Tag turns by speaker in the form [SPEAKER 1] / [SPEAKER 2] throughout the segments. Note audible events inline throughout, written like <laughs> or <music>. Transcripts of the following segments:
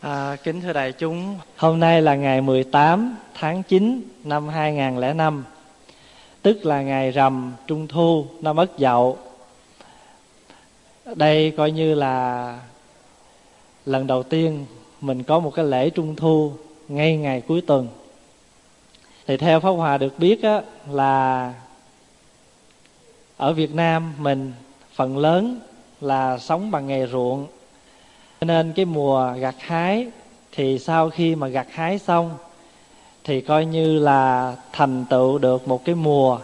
[SPEAKER 1] À, kính thưa đại chúng, hôm nay là ngày 18 tháng 9 năm 2005, tức là ngày rằm Trung Thu năm Ất Dậu. Đây coi như là lần đầu tiên mình có một cái lễ Trung Thu ngay ngày cuối tuần. Thì theo Pháp Hòa được biết á, là ở Việt Nam mình phần lớn là sống bằng nghề ruộng cho nên cái mùa gặt hái thì sau khi mà gặt hái xong thì coi như là thành tựu được một cái mùa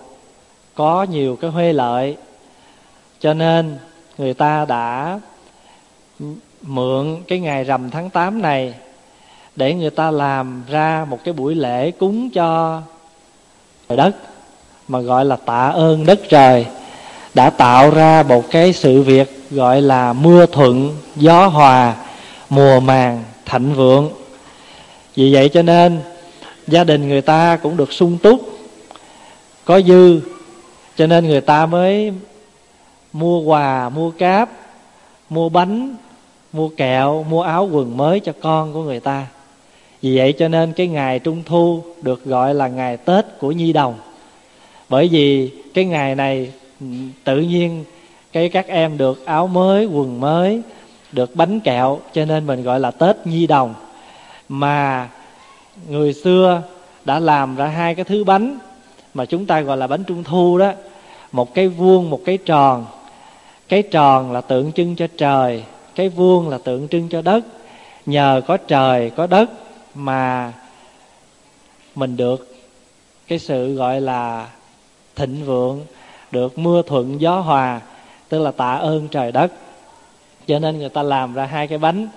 [SPEAKER 1] có nhiều cái huê lợi. Cho nên người ta đã mượn cái ngày rằm tháng 8 này để người ta làm ra một cái buổi lễ cúng cho trời đất, mà gọi là tạ ơn đất trời đã tạo ra một cái sự việc gọi là mưa thuận, gió hòa, mùa màng thạnh vượng. Vì vậy cho nên, gia đình người ta cũng được sung túc, có dư. Cho nên người ta mới mua quà, mua cáp, mua bánh, mua kẹo, mua áo quần mới cho con của người ta. Vì vậy cho nên cái ngày trung thu được gọi là ngày tết của nhi đồng. Bởi vì cái ngày này tự nhiên cái các em được áo mới, quần mới, được bánh kẹo, cho nên mình gọi là tết nhi đồng. Mà người xưa đã làm ra hai cái thứ bánh mà chúng ta gọi là bánh trung thu đó. Một cái vuông, một cái tròn. Cái tròn là tượng trưng cho trời, cái vuông là tượng trưng cho đất. Nhờ có trời, có đất mà mình được cái sự gọi là thịnh vượng được mưa thuận gió hòa tức là tạ ơn trời đất. Cho nên người ta làm ra hai cái bánh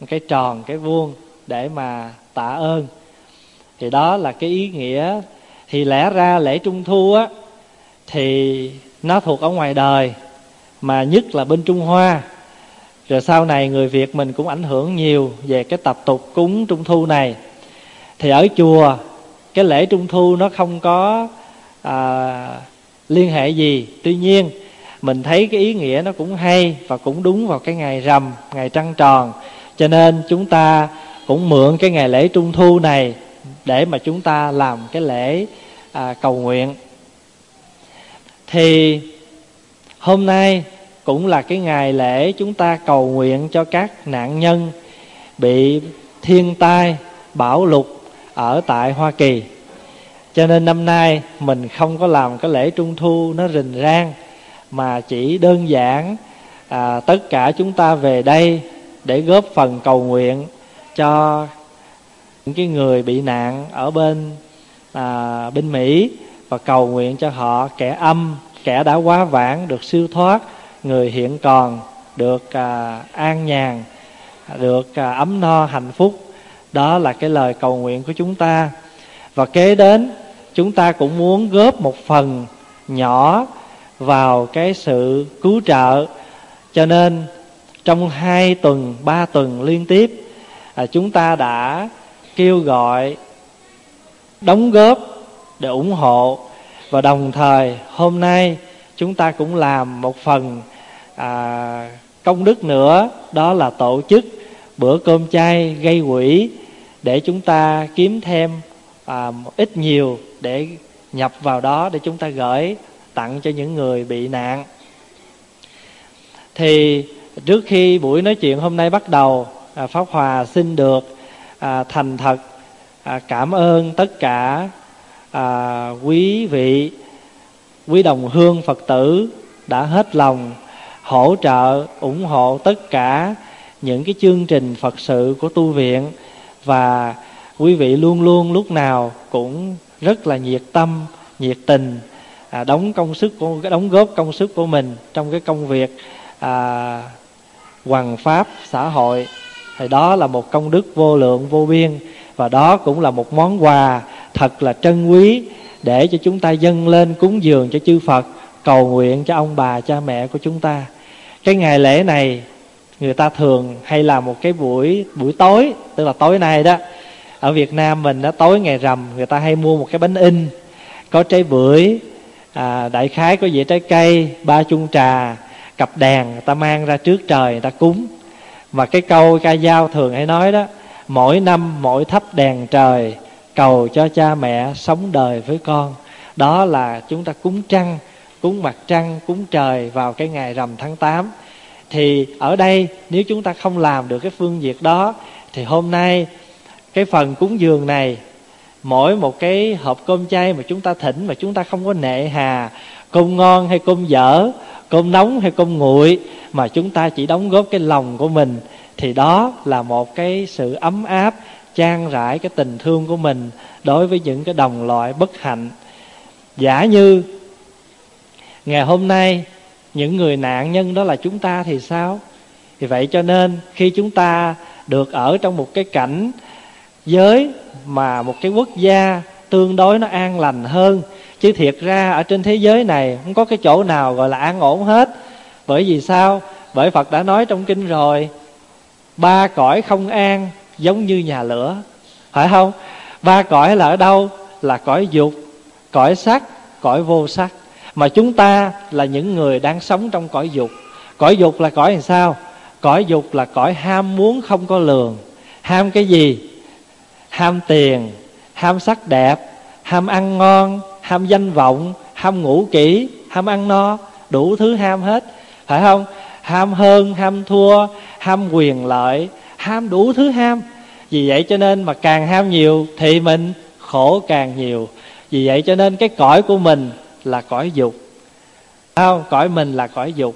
[SPEAKER 1] một cái tròn cái vuông để mà tạ ơn. Thì đó là cái ý nghĩa. Thì lẽ ra lễ trung thu á thì nó thuộc ở ngoài đời mà nhất là bên trung hoa. Rồi sau này người việt mình cũng ảnh hưởng nhiều về cái tập tục cúng trung thu này. Thì ở chùa cái lễ trung thu nó không có à, liên hệ gì? Tuy nhiên mình thấy cái ý nghĩa nó cũng hay và cũng đúng vào cái ngày rằm ngày trăng tròn. Cho nên chúng ta cũng mượn cái ngày lễ trung thu này để mà chúng ta làm cái lễ à, cầu nguyện. Thì hôm nay cũng là cái ngày lễ chúng ta cầu nguyện cho các nạn nhân bị thiên tai bão lụt ở tại hoa kỳ cho nên năm nay mình không có làm cái lễ trung thu nó rình rang mà chỉ đơn giản à, tất cả chúng ta về đây để góp phần cầu nguyện cho những cái người bị nạn ở bên à, bên Mỹ và cầu nguyện cho họ kẻ âm kẻ đã quá vãng được siêu thoát người hiện còn được à, an nhàn được à, ấm no hạnh phúc. Đó là cái lời cầu nguyện của chúng ta. Và kế đến chúng ta cũng muốn góp một phần nhỏ vào cái sự cứu trợ. Cho nên trong hai tuần ba tuần liên tiếp à, chúng ta đã kêu gọi đóng góp để ủng hộ. Và đồng thời hôm nay chúng ta cũng làm một phần à, công đức nữa đó là tổ chức bữa cơm chay gây quỹ để chúng ta kiếm thêm à, ít nhiều để nhập vào đó để chúng ta gửi tặng cho những người bị nạn. Thì trước khi buổi nói chuyện hôm nay bắt đầu à, pháp hòa xin được à, thành thật à, cảm ơn tất cả à, quý vị quý đồng hương phật tử đã hết lòng hỗ trợ ủng hộ tất cả những cái chương trình phật sự của tu viện và quý vị luôn luôn lúc nào cũng rất là nhiệt tâm nhiệt tình à, đóng công sức của đóng góp công sức của mình trong cái công việc à, hoàng pháp xã hội. Thì đó là một công đức vô lượng vô biên. Và đó cũng là một món quà thật là trân quý để cho chúng ta dâng lên cúng dường cho chư Phật cầu nguyện cho ông bà cha mẹ của chúng ta. Cái ngày lễ này người ta thường hay làm một cái buổi buổi tối tức là tối nay đó ở Việt Nam mình đó tối ngày rằm người ta hay mua một cái bánh in. Có trái bưởi à, đại khái có dĩa trái cây ba chung trà cặp đèn người ta mang ra trước trời người ta cúng. Mà cái câu ca dao thường hay nói đó mỗi năm mỗi thắp đèn trời cầu cho cha mẹ sống đời với con. Đó là chúng ta cúng trăng cúng mặt trăng cúng trời vào cái ngày rằm tháng 8 thì ở đây nếu chúng ta không làm được cái phương việc đó thì hôm nay cái phần cúng dường này, mỗi một cái hộp cơm chay mà chúng ta thỉnh mà chúng ta không có nệ hà, cơm ngon hay cơm dở, cơm nóng hay cơm nguội mà chúng ta chỉ đóng góp cái lòng của mình, thì đó là một cái sự ấm áp, trang rãi cái tình thương của mình đối với những cái đồng loại bất hạnh. Giả như, ngày hôm nay, những người nạn nhân đó là chúng ta thì sao? Thì vậy cho nên, khi chúng ta được ở trong một cái cảnh giới mà một cái quốc gia tương đối nó an lành hơn. Chứ thiệt ra ở trên thế giới này không có cái chỗ nào gọi là an ổn hết. Bởi vì sao? Bởi phật đã nói trong kinh rồi, ba cõi không an giống như nhà lửa. Phải không? Ba cõi là ở đâu? Là cõi dục, cõi sắc, cõi vô sắc. Mà chúng ta là những người đang sống trong cõi dục. Cõi dục là cõi làm sao? Cõi dục là cõi ham muốn không có lường. Ham cái gì? Ham tiền, ham sắc đẹp, ham ăn ngon, ham danh vọng, ham ngủ kỹ, ham ăn no, đủ thứ ham hết. Phải không? Ham hơn, ham thua, ham quyền lợi, ham đủ thứ ham. Vì vậy cho nên mà càng ham nhiều thì mình khổ càng nhiều. Vì vậy cho nên cái cõi của mình là cõi dục. Không? Cõi mình là cõi dục.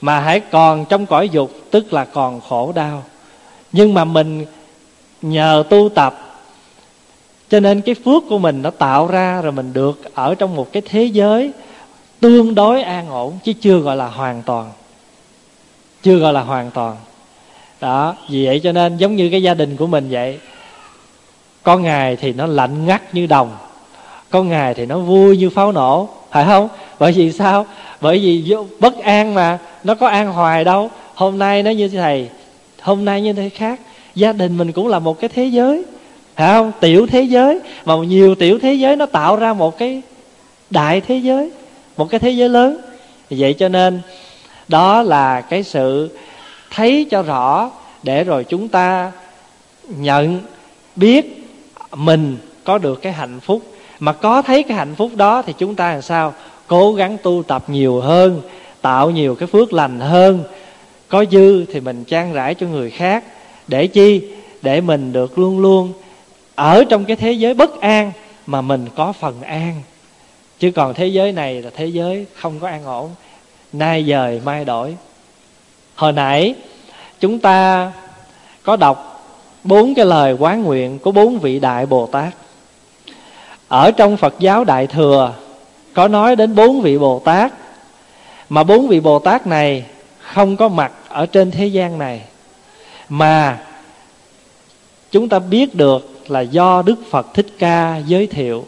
[SPEAKER 1] Mà hãy còn trong cõi dục, tức là còn khổ đau. Nhưng mà mình nhờ tu tập cho nên cái phước của mình nó tạo ra rồi mình được ở trong một cái thế giới tương đối an ổn, chứ chưa gọi là hoàn toàn. Chưa gọi là hoàn toàn. Đó, vì vậy cho nên giống như cái gia đình của mình vậy, có ngày thì nó lạnh ngắt như đồng, có ngày thì nó vui như pháo nổ, phải không? Bởi vì sao? Bởi vì bất an mà, nó có an hoài đâu. Hôm nay nó như thế này, hôm nay như thế khác. Gia đình mình cũng là một cái thế giới phải không tiểu thế giới. Mà nhiều tiểu thế giới nó tạo ra một cái đại thế giới, một cái thế giới lớn. Vậy cho nên, đó là cái sự thấy cho rõ để rồi chúng ta nhận, biết mình có được cái hạnh phúc. Mà có thấy cái hạnh phúc đó thì chúng ta làm sao? Cố gắng tu tập nhiều hơn, tạo nhiều cái phước lành hơn. Có dư thì mình trang rãi cho người khác. Để chi? Để mình được luôn luôn ở trong cái thế giới bất an mà mình có phần an. Chứ còn thế giới này là thế giới không có an ổn. Nay dời, mai đổi. Hồi nãy, chúng ta có đọc bốn cái lời quán nguyện của bốn vị đại bồ tát. Ở trong phật giáo đại thừa, có nói đến bốn vị bồ tát, mà bốn vị bồ tát này không có mặt ở trên thế gian này, mà chúng ta biết được là do đức phật thích ca giới thiệu.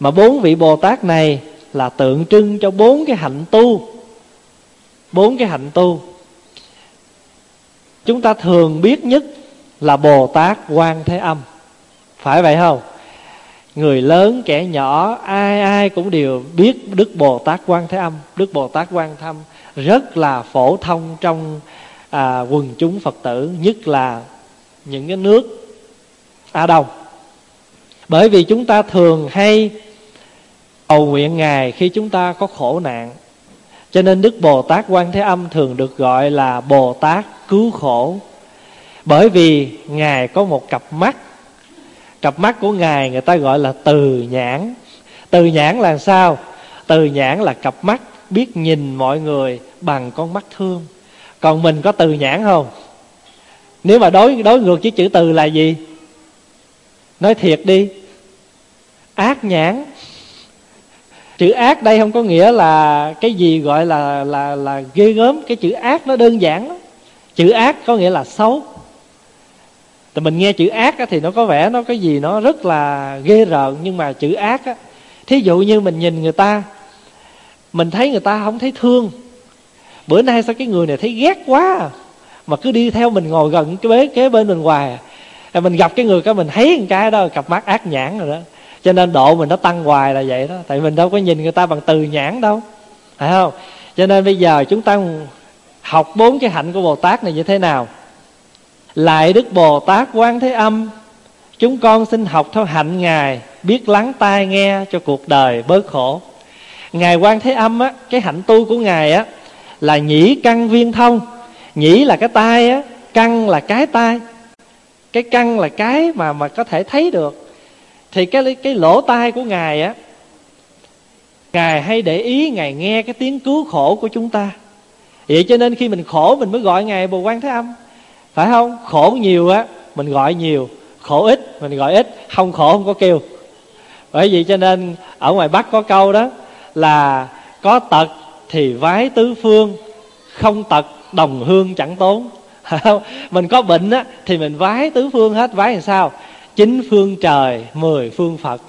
[SPEAKER 1] Mà bốn vị bồ tát này là tượng trưng cho bốn cái hạnh tu. Bốn cái hạnh tu. Chúng ta thường biết nhất là bồ tát quan thế âm. Phải vậy không? Người lớn kẻ nhỏ ai ai cũng đều biết đức bồ tát quan thế âm. Đức bồ tát quan Thâm rất là phổ thông trong à, quần chúng phật tử nhất là những cái nước ta đâu bởi vì chúng ta thường hay cầu nguyện ngài khi chúng ta có khổ nạn. Cho nên đức bồ tát quan thế âm thường được gọi là bồ tát cứu khổ. Bởi vì ngài có một cặp mắt. Cặp mắt của ngài người ta gọi là từ nhãn. Từ nhãn là sao? Từ nhãn là cặp mắt biết nhìn mọi người bằng con mắt thương. Còn mình có từ nhãn không? Nếu mà đối đối ngược với chữ từ là gì? Nói thiệt đi. Ác nhãn. Chữ ác đây không có nghĩa là cái gì gọi là là là ghê gớm. Cái chữ ác nó đơn giản lắm. Chữ ác có nghĩa là xấu. Thì mình nghe chữ ác thì nó có vẻ nó cái gì nó rất là ghê rợn. Nhưng mà chữ ác á, thí dụ như mình nhìn người ta, mình thấy người ta không thấy thương. Bữa nay sao cái người này thấy ghét quá à? mà cứ đi theo mình ngồi gần cái bế, kế bên mình hoài à mình gặp cái người cái mình thấy một cái đó, cặp mắt ác nhãn rồi đó. Cho nên độ mình nó tăng hoài là vậy đó. Tại mình đâu có nhìn người ta bằng từ nhãn đâu. Phải không? Cho nên bây giờ chúng ta học bốn cái hạnh của bồ tát này như thế nào? Lại đức bồ tát quan thế âm, chúng con xin học theo hạnh ngài, biết lắng tai nghe cho cuộc đời bớt khổ. Ngài quan thế âm á, cái hạnh tu của ngài á, là nhĩ căn viên thông. Nhĩ là cái tai á, căn là cái tai cái căn là cái mà mà có thể thấy được. Thì cái cái lỗ tai của ngài á, ngài hay để ý, ngài nghe cái tiếng cứu khổ của chúng ta. Vậy cho nên khi mình khổ, mình mới gọi ngài bồ quan thế âm. Phải không? Khổ nhiều á, mình gọi nhiều. Khổ ít, mình gọi ít. Không khổ, không có kêu. Bởi vì cho nên ở ngoài bắc có câu đó là có tật thì vái tứ phương, không tật đồng hương chẳng tốn mình có bệnh á, thì mình vái tứ phương hết. Vái làm sao? Chín phương trời, mười phương phật.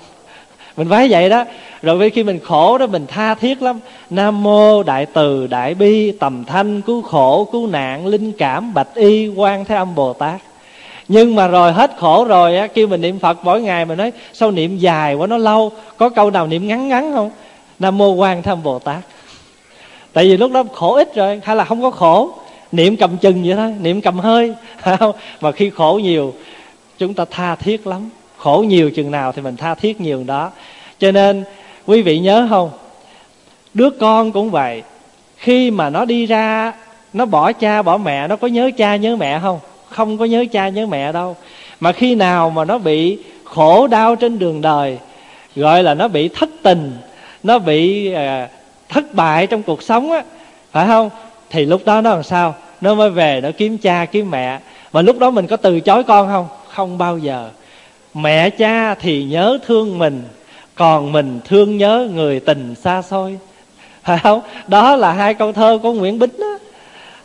[SPEAKER 1] Mình vái vậy đó. Rồi khi mình khổ đó, mình tha thiết lắm. Nam mô đại từ, đại bi, tầm thanh, cứu khổ, cứu nạn, linh cảm, bạch y quan thế âm, bồ tát. Nhưng mà rồi hết khổ rồi á, kêu mình niệm phật mỗi ngày, mình nói, sao niệm dài quá, nó lâu? Có câu nào niệm ngắn ngắn không? Nam mô quan thế âm, bồ tát. Tại vì lúc đó khổ ít rồi, hay là không có khổ niệm cầm chừng vậy thôi niệm cầm hơi. Mà khi khổ nhiều chúng ta tha thiết lắm. Khổ nhiều chừng nào thì mình tha thiết nhiều đó. Cho nên quý vị nhớ không? Đứa con cũng vậy. Khi mà nó đi ra nó bỏ cha bỏ mẹ nó có nhớ cha nhớ mẹ không? Không có nhớ cha nhớ mẹ đâu. Mà khi nào mà nó bị khổ đau trên đường đời gọi là nó bị thất tình nó bị uh, thất bại trong cuộc sống á phải không? Thì lúc đó nó làm sao? Nó mới về, nó kiếm cha, kiếm mẹ. Mà lúc đó mình có từ chối con không? Không bao giờ. Mẹ, cha thì nhớ thương mình, còn mình thương nhớ người tình xa xôi. Phải không? Đó là hai câu thơ của nguyễn bính đó.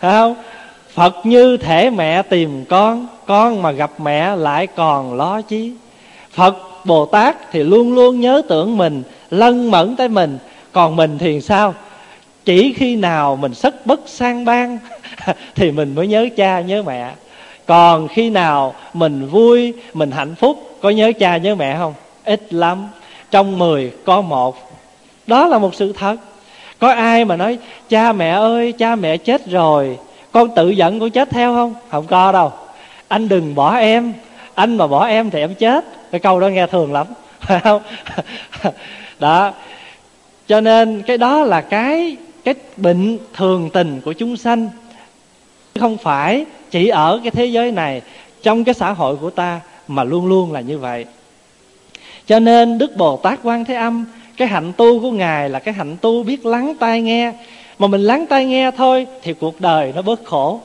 [SPEAKER 1] Phải không? Phật như thể mẹ tìm con con mà gặp mẹ lại còn lo chí phật bồ tát thì luôn luôn nhớ tưởng mình, lân mẫn tới mình. Còn mình thì sao? Chỉ khi nào mình sức bất sang ban <laughs> thì mình mới nhớ cha, nhớ mẹ. Còn khi nào mình vui, mình hạnh phúc, có nhớ cha, nhớ mẹ không? Ít lắm. Trong mười có một. Đó là một sự thật. Có ai mà nói, cha mẹ ơi, cha mẹ chết rồi, con tự giận con chết theo không? Không có đâu. Anh đừng bỏ em. Anh mà bỏ em thì em chết. Cái câu đó nghe thường lắm. <laughs> Phải không? <laughs> Đó. Cho nên cái đó là cái cái bệnh thường tình của chúng sanh không phải chỉ ở cái thế giới này trong cái xã hội của ta mà luôn luôn là như vậy. Cho nên đức bồ tát quan thế âm cái hạnh tu của ngài là cái hạnh tu biết lắng tai nghe. Mà mình lắng tai nghe thôi thì cuộc đời nó bớt khổ.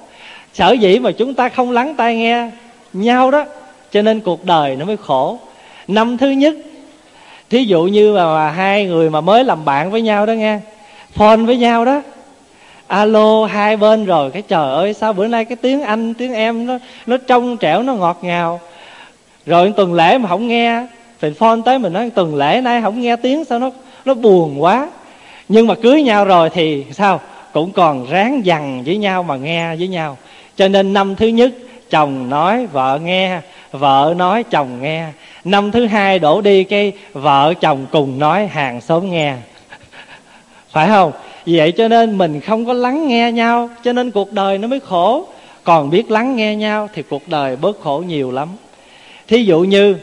[SPEAKER 1] Sở dĩ mà chúng ta không lắng tai nghe nhau đó cho nên cuộc đời nó mới khổ. Năm thứ nhất thí dụ như mà, mà hai người mà mới làm bạn với nhau đó nghe phone với nhau đó. Alo, hai bên rồi, cái trời ơi, sao bữa nay cái tiếng anh, tiếng em nó nó trong trẻo, nó ngọt ngào. Rồi tuần lễ mà không nghe, thì phone tới mình nói, tuần lễ nay không nghe tiếng, sao nó nó buồn quá. Nhưng mà cưới nhau rồi thì sao? Cũng còn ráng dằn với nhau mà nghe với nhau. Cho nên năm thứ nhất, chồng nói, vợ nghe, vợ nói, chồng nghe. Năm thứ hai đổ đi cái vợ chồng cùng nói, hàng xóm nghe phải không? Vậy cho nên mình không có lắng nghe nhau, cho nên cuộc đời nó mới khổ. Còn biết lắng nghe nhau thì cuộc đời bớt khổ nhiều lắm. Thí dụ như,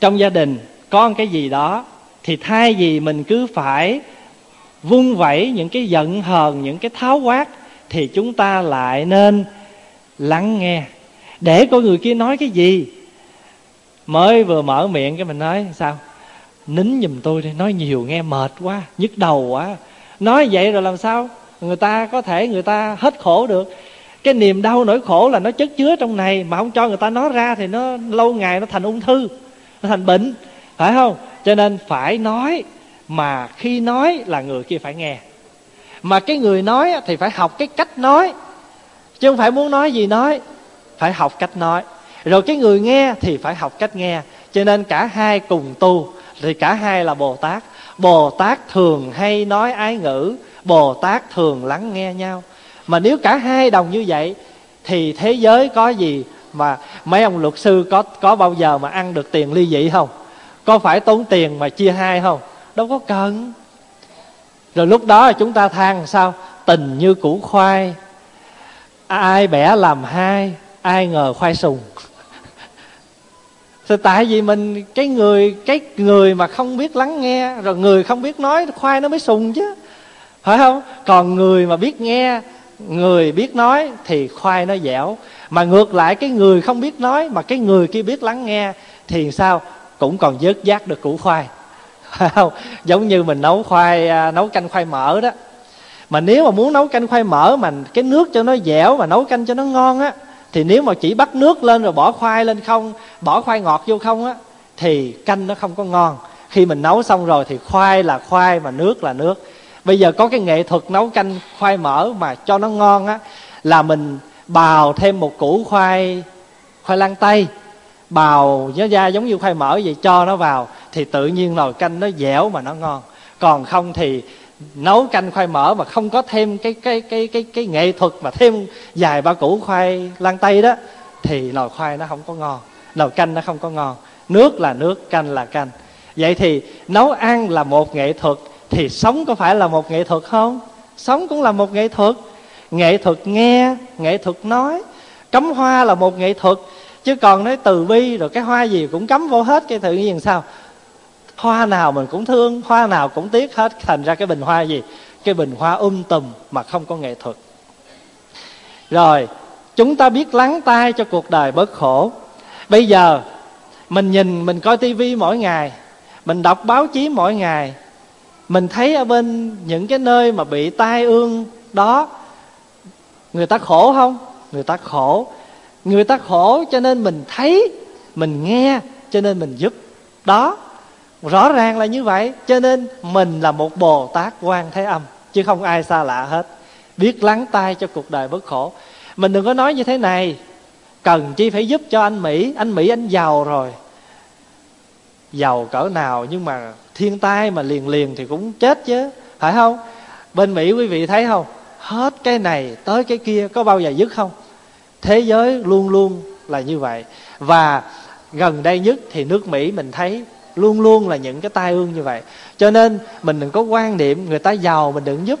[SPEAKER 1] trong gia đình có một cái gì đó, thì thay vì mình cứ phải vung vẩy những cái giận hờn, những cái tháo quát, thì chúng ta lại nên lắng nghe. Để coi người kia nói cái gì? Mới vừa mở miệng cái mình nói sao? Nín giùm tôi đi, nói nhiều, nghe mệt quá, nhức đầu quá. Nói vậy rồi làm sao? Người ta có thể người ta hết khổ được. Cái niềm đau nỗi khổ là nó chất chứa trong này, mà không cho người ta nói ra thì nó lâu ngày nó thành ung thư, nó thành bệnh, phải không? Cho nên phải nói, mà khi nói là người kia phải nghe. Mà cái người nói thì phải học cái cách nói, chứ không phải muốn nói gì nói, phải học cách nói. Rồi cái người nghe thì phải học cách nghe. Cho nên cả hai cùng tu thì cả hai là bồ tát. Bồ tát thường hay nói ái ngữ, bồ tát thường lắng nghe nhau. Mà nếu cả hai đồng như vậy, thì thế giới có gì mà mấy ông luật sư có có bao giờ mà ăn được tiền ly dị không? Có phải tốn tiền mà chia hai không? Đâu có cần. Rồi lúc đó chúng ta than sao? Tình như củ khoai. Ai bẻ làm hai, ai ngờ khoai sùng thì tại vì mình, cái người cái người mà không biết lắng nghe, rồi người không biết nói, khoai nó mới sùng chứ. Phải không? Còn người mà biết nghe, người biết nói thì khoai nó dẻo. Mà ngược lại, cái người không biết nói mà cái người kia biết lắng nghe thì sao? Cũng còn vớt giác được củ khoai. Phải không? Giống như mình nấu khoai à, nấu canh khoai mỡ đó. Mà nếu mà muốn nấu canh khoai mỡ mà cái nước cho nó dẻo và nấu canh cho nó ngon á thì nếu mà chỉ bắt nước lên rồi bỏ khoai lên không, bỏ khoai ngọt vô không á, thì canh nó không có ngon. Khi mình nấu xong rồi thì khoai là khoai mà nước là nước. Bây giờ có cái nghệ thuật nấu canh khoai mỡ mà cho nó ngon á, là mình bào thêm một củ khoai khoai lang tây. Bào nó ra giống như khoai mỡ vậy, cho nó vào thì tự nhiên nồi canh nó dẻo mà nó ngon. Còn không thì nấu canh khoai mỡ mà không có thêm cái cái cái cái cái nghệ thuật mà thêm vài ba củ khoai lang tây đó, thì nồi khoai nó không có ngon, nồi canh nó không có ngon. Nước là nước, canh là canh. Vậy thì nấu ăn là một nghệ thuật, thì sống có phải là một nghệ thuật không? Sống cũng là một nghệ thuật. Nghệ thuật nghe, nghệ thuật nói. Cắm hoa là một nghệ thuật. Chứ còn nói từ bi rồi cái hoa gì cũng cắm vô hết, cái tự nhiên sao? Hoa nào mình cũng thương, hoa nào cũng tiếc hết. Thành ra cái bình hoa gì? Cái bình hoa um tùm mà không có nghệ thuật. Rồi, chúng ta biết lắng tai cho cuộc đời bớt khổ. Bây giờ, mình nhìn, mình coi tivi mỗi ngày, mình đọc báo chí mỗi ngày, mình thấy ở bên những cái nơi mà bị tai ương đó, người ta khổ không? Người ta khổ. Người ta khổ cho nên mình thấy, mình nghe cho nên mình giúp. Đó rõ ràng là như vậy, cho nên mình là một bồ tát quan thế âm, chứ không ai xa lạ hết. Biết lắng tai cho cuộc đời bất khổ. Mình đừng có nói như thế này. Cần chi phải giúp cho anh mỹ. Anh mỹ anh giàu rồi. Giàu cỡ nào, nhưng mà thiên tai mà liền liền thì cũng chết chứ. Phải không? Bên mỹ quý vị thấy không? Hết cái này tới cái kia, có bao giờ dứt không? Thế giới luôn luôn là như vậy. Và gần đây nhất thì nước mỹ mình thấy luôn luôn là những cái tai ương như vậy. Cho nên mình đừng có quan niệm người ta giàu mình đừng giúp.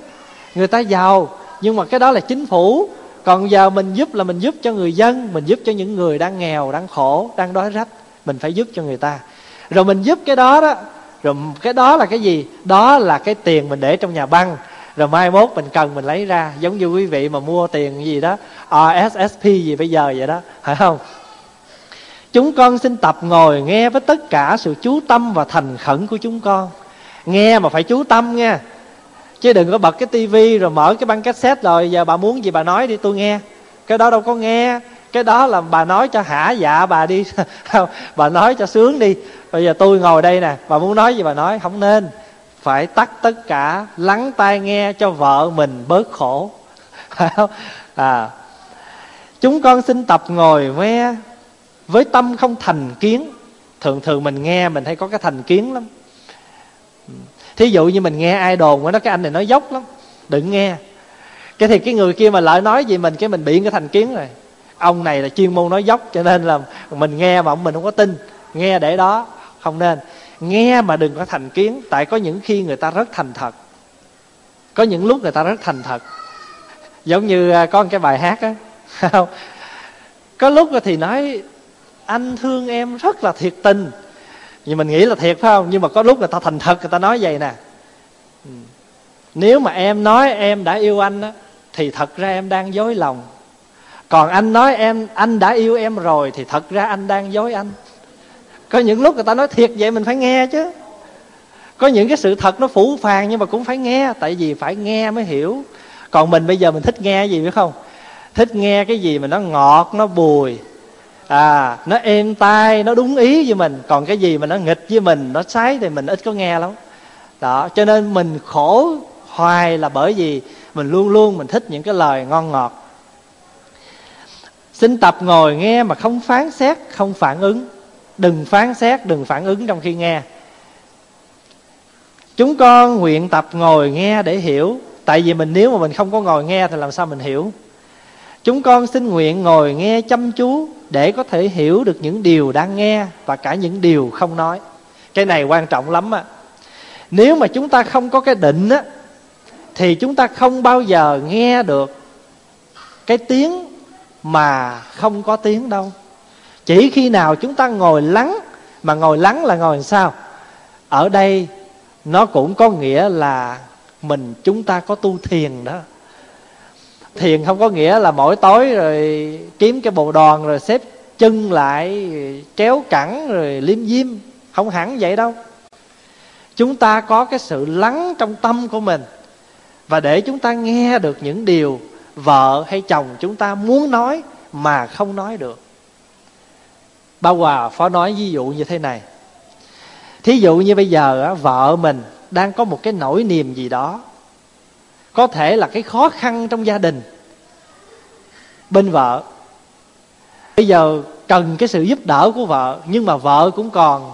[SPEAKER 1] Người ta giàu, nhưng mà cái đó là chính phủ. Còn giờ mình giúp là mình giúp cho người dân, mình giúp cho những người đang nghèo, đang khổ, đang đói rách. Mình phải giúp cho người ta. Rồi mình giúp cái đó đó, rồi cái đó là cái gì? Đó là cái tiền mình để trong nhà băng. Rồi mai mốt mình cần mình lấy ra. Giống như quý vị mà mua tiền gì đó RSSP gì bây giờ vậy đó, phải không? Chúng con xin tập ngồi nghe với tất cả sự chú tâm và thành khẩn của chúng con. Nghe mà phải chú tâm nghe chứ đừng có bật cái tivi rồi mở cái băng cassette rồi, giờ bà muốn gì bà nói đi, tôi nghe. Cái đó đâu có nghe. Cái đó là bà nói cho hả dạ bà đi <laughs> bà nói cho sướng đi. Bây giờ tôi ngồi đây nè, bà muốn nói gì bà nói, không nên. Phải tắt tất cả, lắng tai nghe cho vợ mình bớt khổ. <laughs> À chúng con xin tập ngồi nghe với tâm không thành kiến, thường thường mình nghe mình hay có cái thành kiến lắm. Thí dụ như mình nghe ai đồn nó cái anh này nói dốc lắm, đừng nghe. Cái thì cái người kia mà lại nói gì mình, cái mình bị cái thành kiến rồi. Ông này là chuyên môn nói dốc, cho nên là mình nghe mà mình không có tin. Nghe để đó, không nên. Nghe mà đừng có thành kiến, tại có những khi người ta rất thành thật. Có những lúc người ta rất thành thật. Giống như à, có một cái bài hát á. <laughs> Có lúc thì nói anh thương em rất là thiệt tình. Nhưng mình nghĩ là thiệt, phải không? Nhưng mà có lúc người ta thành thật, người ta nói vậy nè. Ừ. Nếu mà em nói em đã yêu anh á, thì thật ra em đang dối lòng. Còn anh nói em, anh đã yêu em rồi, thì thật ra anh đang dối anh. Có những lúc người ta nói thiệt vậy mình phải nghe chứ. Có những cái sự thật nó phủ phàng nhưng mà cũng phải nghe, tại vì phải nghe mới hiểu. Còn mình bây giờ mình thích nghe gì biết không? Thích nghe cái gì mà nó ngọt, nó bùi à nó êm tai, nó đúng ý với mình. Còn cái gì mà nó nghịch với mình, nó sái thì mình ít có nghe lắm. Đó, cho nên mình khổ hoài là bởi vì mình luôn luôn mình thích những cái lời ngon ngọt. Xin tập ngồi nghe mà không phán xét, không phản ứng. Đừng phán xét, đừng phản ứng trong khi nghe. Chúng con nguyện tập ngồi nghe để hiểu. Tại vì mình, nếu mà mình không có ngồi nghe thì làm sao mình hiểu? Chúng con xin nguyện ngồi nghe chăm chú để có thể hiểu được những điều đang nghe và cả những điều không nói. Cái này quan trọng lắm á. Nếu mà chúng ta không có cái định á, thì chúng ta không bao giờ nghe được cái tiếng mà không có tiếng đâu. Chỉ khi nào chúng ta ngồi lắng, mà ngồi lắng là ngồi làm sao? Ở đây nó cũng có nghĩa là mình chúng ta có tu thiền đó thiền không có nghĩa là mỗi tối rồi kiếm cái bộ đoàn rồi xếp chân lại, kéo cẳng rồi liêm diêm. Không hẳn vậy đâu. Chúng ta có cái sự lắng trong tâm của mình và để chúng ta nghe được những điều vợ hay chồng chúng ta muốn nói mà không nói được. Ba hòa phó nói ví dụ như thế này. Thí dụ như bây giờ vợ mình đang có một cái nỗi niềm gì đó có thể là cái khó khăn trong gia đình. Bên vợ, bây giờ cần cái sự giúp đỡ của vợ, nhưng mà vợ cũng còn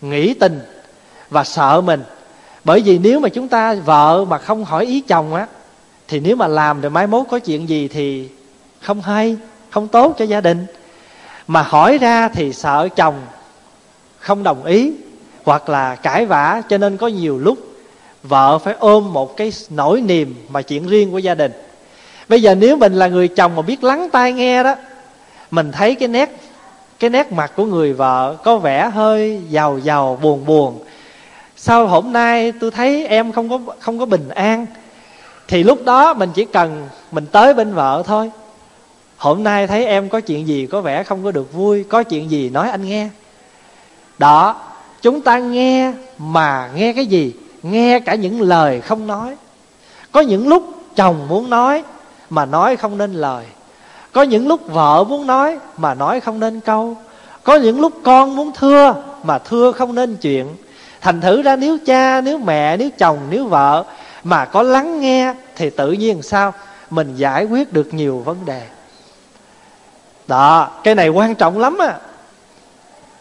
[SPEAKER 1] nghĩ tình và sợ mình. Bởi vì nếu mà chúng ta, vợ mà không hỏi ý chồng á, thì nếu mà làm rồi mai mốt có chuyện gì thì không hay, không tốt cho gia đình. Mà hỏi ra thì sợ chồng không đồng ý hoặc là cãi vã, cho nên có nhiều lúc vợ phải ôm một cái nỗi niềm mà chuyện riêng của gia đình. Bây giờ nếu mình là người chồng mà biết lắng tai nghe đó, mình thấy cái nét cái nét mặt của người vợ có vẻ hơi giàu giàu, buồn buồn. Sao hôm nay tôi thấy em không có không có bình an, thì lúc đó mình chỉ cần mình tới bên vợ thôi. Hôm nay thấy em có chuyện gì có vẻ không có được vui, có chuyện gì nói anh nghe. Đó, chúng ta nghe mà nghe cái gì? Nghe cả những lời không nói. Có những lúc chồng muốn nói mà nói không nên lời. Có những lúc vợ muốn nói mà nói không nên câu. Có những lúc con muốn thưa mà thưa không nên chuyện. Thành thử ra nếu cha, nếu mẹ, nếu chồng, nếu vợ mà có lắng nghe thì tự nhiên sao? Mình giải quyết được nhiều vấn đề. Đó, cái này quan trọng lắm à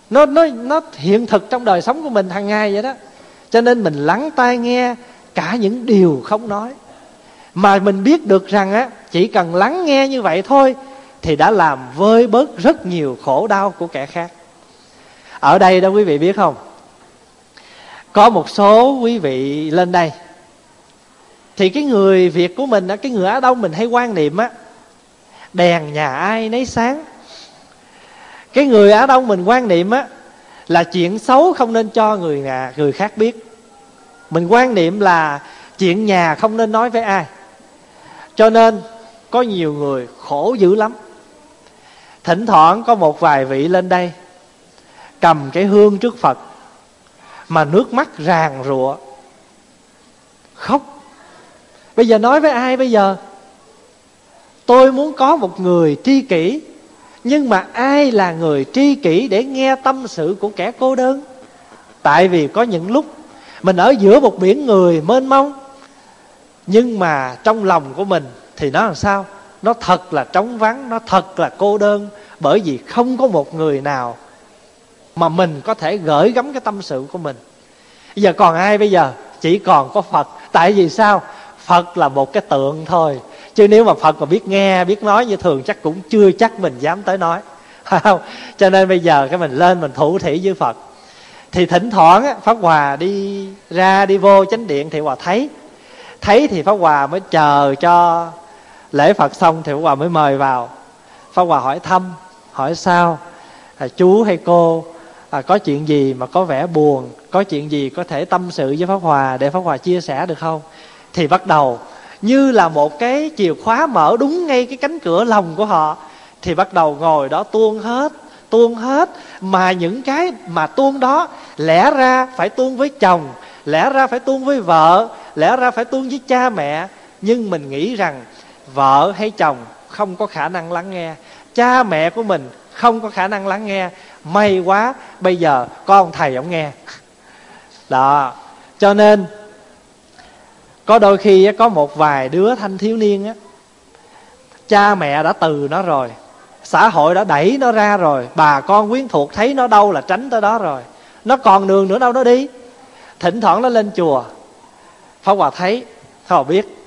[SPEAKER 1] nó nó nó hiện thực trong đời sống của mình hàng ngày vậy đó cho nên mình lắng tai nghe cả những điều không nói. Mà mình biết được rằng á, chỉ cần lắng nghe như vậy thôi thì đã làm vơi bớt rất nhiều khổ đau của kẻ khác. Ở đây đó quý vị biết không? Có một số quý vị lên đây. Thì cái người việt của mình á, cái người á đông mình hay quan niệm á, đèn nhà ai nấy sáng. Cái người á đông mình quan niệm á là chuyện xấu không nên cho người nhà người khác biết. Mình quan niệm là chuyện nhà không nên nói với ai. Cho nên, có nhiều người khổ dữ lắm. Thỉnh thoảng có một vài vị lên đây, cầm cái hương trước phật, mà nước mắt ràn rụa. Khóc. Bây giờ nói với ai bây giờ? Tôi muốn có một người tri kỷ nhưng mà ai là người tri kỷ để nghe tâm sự của kẻ cô đơn? Tại vì có những lúc mình ở giữa một biển người mênh mông, nhưng mà trong lòng của mình thì nó làm sao? Nó thật là trống vắng, nó thật là cô đơn, bởi vì không có một người nào mà mình có thể gửi gắm cái tâm sự của mình. Bây giờ còn ai bây giờ? Chỉ còn có phật. Tại vì sao? Phật là một cái tượng thôi chứ nếu mà phật mà biết nghe biết nói như thường chắc cũng chưa chắc mình dám tới nói. <laughs> Không? Cho nên bây giờ cái mình lên mình thủ thủy với phật. Thì thỉnh thoảng á, pháp hòa đi ra đi vô chánh điện thì hòa thấy. Thấy thì pháp hòa mới chờ cho lễ phật xong thì pháp hòa mới mời vào. Pháp hòa hỏi thăm hỏi sao? À, chú hay cô? À, có chuyện gì mà có vẻ buồn? Có chuyện gì có thể tâm sự với pháp hòa để pháp hòa chia sẻ được không? Thì bắt đầu như là một cái chìa khóa mở đúng ngay cái cánh cửa lòng của họ, thì bắt đầu ngồi đó tuôn hết tuôn hết. Mà những cái mà tuôn đó, lẽ ra phải tuôn với chồng, lẽ ra phải tuôn với vợ, lẽ ra phải tuôn với cha mẹ. Nhưng mình nghĩ rằng vợ hay chồng không có khả năng lắng nghe, cha mẹ của mình không có khả năng lắng nghe. May quá, bây giờ có ông thầy ông nghe. Đó, cho nên có đôi khi có một vài đứa thanh thiếu niên á cha mẹ đã từ nó rồi xã hội đã đẩy nó ra rồi bà con quyến thuộc thấy nó đâu là tránh tới đó rồi. Nó còn đường nữa đâu nó đi. Thỉnh thoảng nó lên chùa. Pháp hòa thấy pháp hòa biết.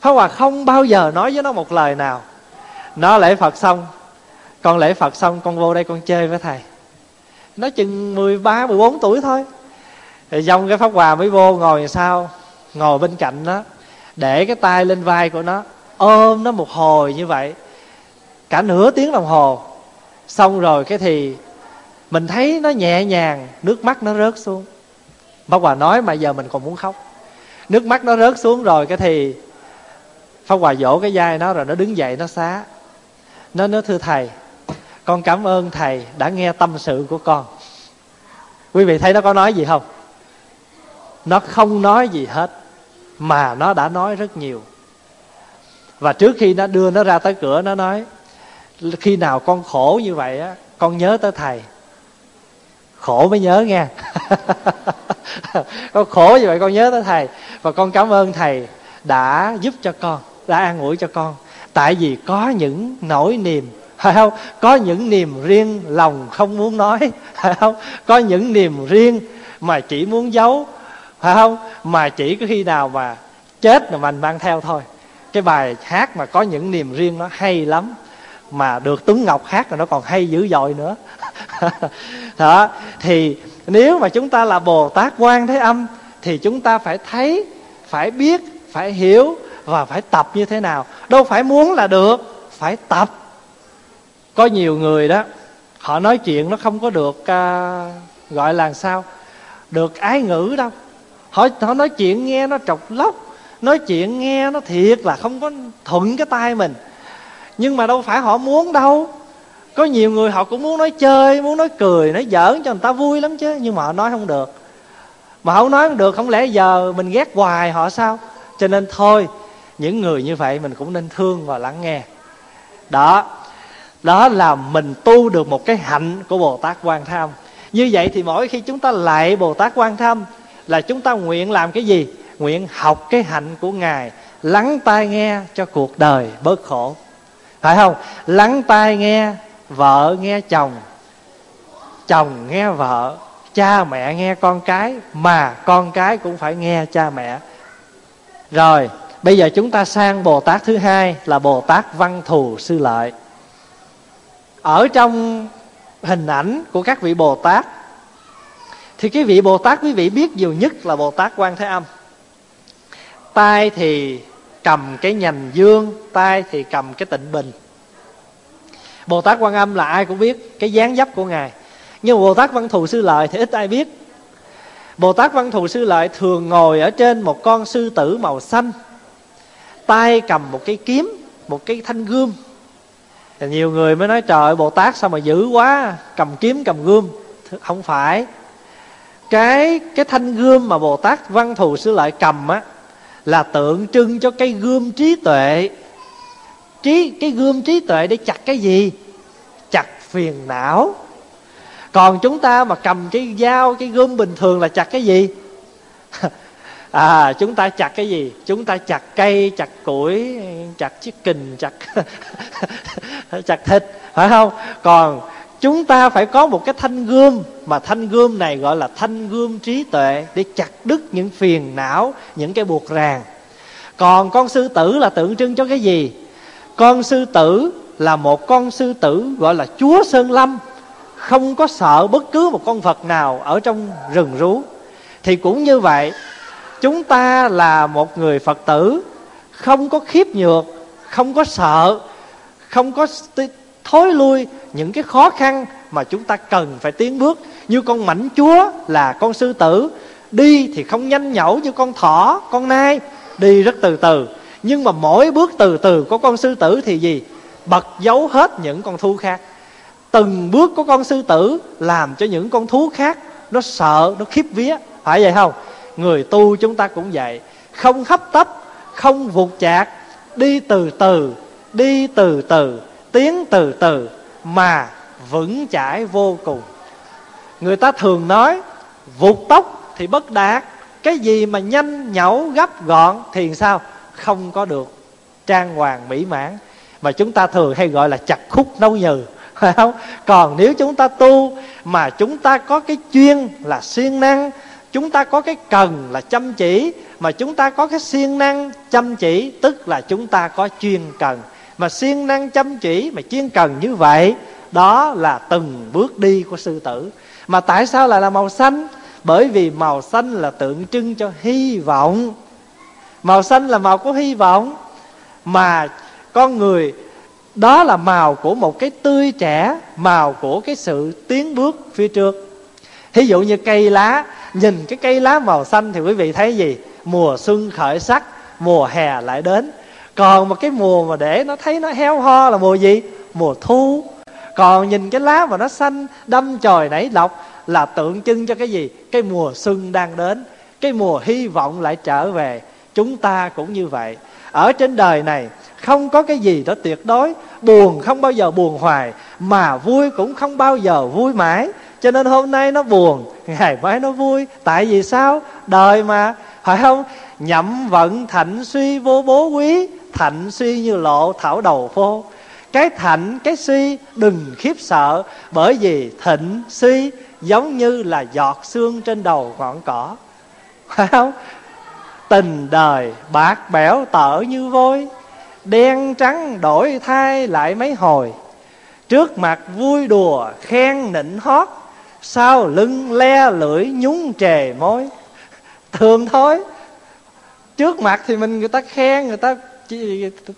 [SPEAKER 1] Pháp hòa không bao giờ nói với nó một lời nào. Nó lễ phật xong con lễ phật xong con vô đây con chơi với thầy. Nó chừng 13, 14 tuổi thôi. Thì trong cái pháp hòa mới vô ngồi sao? Ngồi bên cạnh nó, để cái tay lên vai của nó, ôm nó một hồi như vậy, cả nửa tiếng đồng hồ. Xong rồi cái thì mình thấy nó nhẹ nhàng, nước mắt nó rớt xuống. Bác hòa nói, mà giờ mình còn muốn khóc. Nước mắt nó rớt xuống rồi cái thì pháp hòa dỗ cái vai nó rồi nó đứng dậy nó xá. Nó nói, thưa thầy, con cảm ơn thầy đã nghe tâm sự của con. Quý vị thấy nó có nói gì không? Nó không nói gì hết mà nó đã nói rất nhiều. Và trước khi nó đưa nó ra tới cửa, nó nói, khi nào con khổ như vậy á, con nhớ tới thầy. Khổ mới nhớ nghe. <laughs> Con khổ như vậy con nhớ tới thầy. Và con cảm ơn thầy đã giúp cho con, đã an ủi cho con. Tại vì có những nỗi niềm <laughs> phải không? Có những niềm riêng lòng không muốn nói <laughs> phải không? Có những niềm riêng mà chỉ muốn giấu phải không? Mà chỉ có khi nào mà chết là mình mang theo thôi. Cái bài hát mà có những niềm riêng nó hay lắm mà được tuấn ngọc hát là nó còn hay dữ dội nữa. <laughs> Đó thì nếu mà chúng ta là bồ tát quan thế âm thì chúng ta phải thấy phải biết phải hiểu và phải tập như thế nào. Đâu phải muốn là được phải tập. Có nhiều người đó họ nói chuyện nó không có được uh, gọi là sao? Được ái ngữ đâu họ họ nói chuyện nghe nó trọc lóc, nói chuyện nghe nó thiệt là không có thuận cái tay mình. Nhưng mà đâu phải họ muốn đâu. Có nhiều người họ cũng muốn nói chơi, muốn nói cười, nói giỡn cho người ta vui lắm chứ, nhưng mà họ nói không được. Mà không nói không được, không lẽ giờ mình ghét hoài họ sao? Cho nên thôi, những người như vậy mình cũng nên thương và lắng nghe. Đó đó là mình tu được một cái hạnh của bồ tát quan tham. Như vậy thì mỗi khi chúng ta lại bồ tát quan tham là chúng ta nguyện làm cái gì? Nguyện học cái hạnh của ngài, lắng tai nghe cho cuộc đời bớt khổ. Phải không? Lắng tai nghe, vợ nghe chồng chồng nghe vợ, cha mẹ nghe con cái, mà con cái cũng phải nghe cha mẹ. Rồi, bây giờ chúng ta sang bồ tát thứ hai là bồ tát văn thù sư lợi. Ở trong hình ảnh của các vị bồ tát thì cái vị bồ tát quý vị biết nhiều nhất là bồ tát quan thế âm. Tay thì cầm cái nhành dương tay thì cầm cái tịnh bình. Bồ tát quan âm là ai cũng biết, cái dáng dấp của ngài. Nhưng bồ tát văn thù sư lợi thì ít ai biết. Bồ tát văn thù sư lợi thường ngồi ở trên một con sư tử màu xanh, tay cầm một cái kiếm, một cái thanh gươm. Thì nhiều người mới nói, trời bồ tát sao mà dữ quá, cầm kiếm, cầm gươm. Không phải cái cái thanh gươm mà bồ tát văn thù sư lợi cầm á, là tượng trưng cho cái gươm trí tuệ. Trí, cái gươm trí tuệ để chặt cái gì? Chặt phiền não. Còn chúng ta mà cầm cái dao, cái gươm bình thường là chặt cái gì? <laughs> À chúng ta chặt cái gì? Chúng ta chặt cây, chặt củi, chặt chiếc kình, chặt <laughs> chặt thịt, phải không? Còn chúng ta phải có một cái thanh gươm, mà thanh gươm này gọi là thanh gươm trí tuệ, để chặt đứt những phiền não, những cái buộc ràng. Còn con sư tử là tượng trưng cho cái gì? Con sư tử là một con sư tử gọi là chúa sơn lâm. Không có sợ bất cứ một con vật nào ở trong rừng rú. Thì cũng như vậy, chúng ta là một người phật tử, không có khiếp nhược, không có sợ, không có thối lui những cái khó khăn mà chúng ta cần phải tiến bước. Như con mảnh chúa là con sư tử, đi thì không nhanh nhẩu như con thỏ, con nai, đi rất từ từ. Nhưng mà mỗi bước từ từ của con sư tử thì gì? Bật giấu hết những con thú khác. Từng bước của con sư tử làm cho những con thú khác nó sợ, nó khiếp vía. Phải vậy không? Người tu chúng ta cũng vậy. Không hấp tấp, không vụt chạc, đi từ từ, đi từ từ tiến từ từ mà vững chãi vô cùng. Người ta thường nói, vụt tốc thì bất đạt, cái gì mà nhanh nhẩu gấp gọn thì sao? Không có được. Trang hoàng mỹ mãn, mà chúng ta thường hay gọi là chặt khúc nấu nhừ, <laughs> phải không? Còn nếu chúng ta tu mà chúng ta có cái chuyên là siêng năng, chúng ta có cái cần là chăm chỉ, mà chúng ta có cái siêng năng chăm chỉ, tức là chúng ta có chuyên cần mà siêng năng chăm chỉ mà chuyên cần như vậy, đó là từng bước đi của sư tử. Mà tại sao lại là màu xanh? Bởi vì màu xanh là tượng trưng cho hy vọng. Màu xanh là màu của hy vọng. Mà con người, đó là màu của một cái tươi trẻ, màu của cái sự tiến bước phía trước. Thí dụ như cây lá, nhìn cái cây lá màu xanh thì quý vị thấy gì? Mùa xuân khởi sắc, mùa hè lại đến còn một cái mùa mà để nó thấy nó heo ho là mùa gì? Mùa thu. Còn nhìn cái lá mà nó xanh, đâm chồi nảy lọc là tượng trưng cho cái gì? Cái mùa xuân đang đến. Cái mùa hy vọng lại trở về. Chúng ta cũng như vậy. Ở trên đời này, không có cái gì đó tuyệt đối. Buồn không bao giờ buồn hoài, mà vui cũng không bao giờ vui mãi. Cho nên hôm nay nó buồn, ngày mai nó vui. Tại vì sao? Đời mà. Phải không? Nhậm vận thạnh suy vô bố quý thạnh suy như lộ thảo đầu phô. Cái thạnh cái suy, đừng khiếp sợ, bởi vì thịnh suy giống như là giọt xương trên đầu ngọn cỏ. Phải không? Tình đời bạc bẽo tở như vôi, đen trắng đổi thay lại mấy hồi. Trước mặt vui đùa khen nịnh hót, sau lưng le lưỡi nhúng trề môi. Thường thôi trước mặt thì mình người ta khen, người ta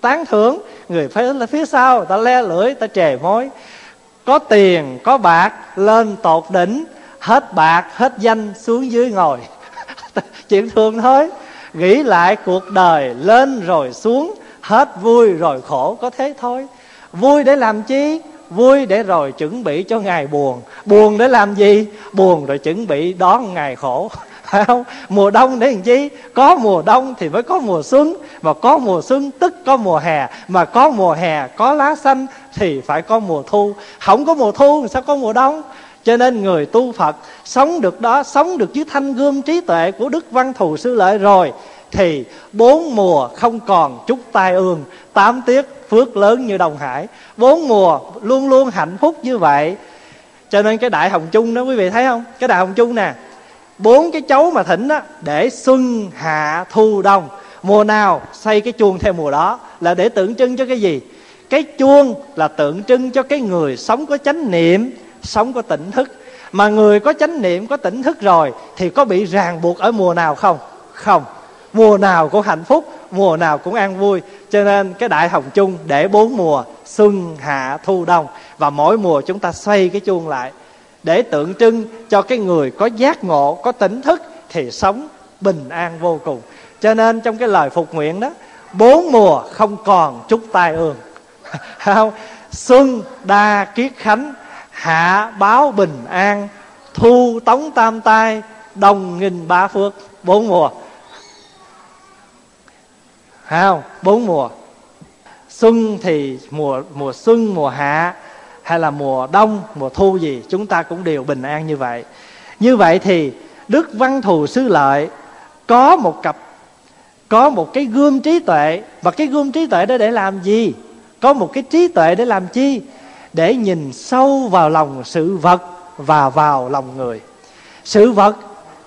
[SPEAKER 1] tán thưởng. Người phía là phía sau, người ta le lưỡi, người ta trề môi có tiền, có bạc, lên tột đỉnh, hết bạc, hết danh, xuống dưới ngồi. <laughs> Chuyện thường thôi. Nghĩ lại cuộc đời, lên rồi xuống, hết vui rồi khổ, có thế thôi. Vui để làm chi? Vui để rồi chuẩn bị cho ngày buồn. Buồn để làm gì? Buồn rồi chuẩn bị đón ngày khổ. <laughs> phải không mùa đông để làm chi? Có mùa đông thì mới có mùa xuân. Mà có mùa xuân tức có mùa hè. Mà có mùa hè, có lá xanh thì phải có mùa thu. Không có mùa thu thì sao có mùa đông? Cho nên người tu phật sống được đó, sống được dưới thanh gươm trí tuệ của đức văn thù sư lợi rồi, thì bốn mùa không còn chút tai ương, tám tiết phước lớn như đồng hải. Bốn mùa luôn luôn hạnh phúc như vậy. Cho nên cái đại hồng chung đó, quý vị thấy không? Cái đại hồng chung nè bốn cái chấu mà thỉnh đó để xuân, hạ, thu, đông. Mùa nào xây cái chuông theo mùa đó là để tượng trưng cho cái gì? Cái chuông là tượng trưng cho cái người sống có chánh niệm, sống có tỉnh thức. Mà người có chánh niệm, có tỉnh thức rồi thì có bị ràng buộc ở mùa nào không? Không. Mùa nào cũng hạnh phúc, mùa nào cũng an vui. Cho nên cái đại hồng chung để bốn mùa xuân, hạ, thu, đông. Và mỗi mùa chúng ta xoay cái chuông lại để tượng trưng cho cái người có giác ngộ, có tỉnh thức thì sống bình an vô cùng. Cho nên trong cái lời phục nguyện đó, bốn mùa không còn chút tai ương. <laughs> Không? Xuân, đa, kiết khánh, hạ, báo, bình an, thu, tống, tam tai đồng, nghìn, ba phước. Bốn mùa. Không? Bốn mùa. Xuân thì mùa mùa xuân, mùa hạ hay là mùa đông, mùa thu gì, chúng ta cũng đều bình an như vậy. Như vậy thì đức văn thù sư lợi có một cặp, có một cái gươm trí tuệ. Và cái gươm trí tuệ đó để làm gì? Có một cái trí tuệ để làm chi? Để nhìn sâu vào lòng sự vật và vào lòng người. Sự vật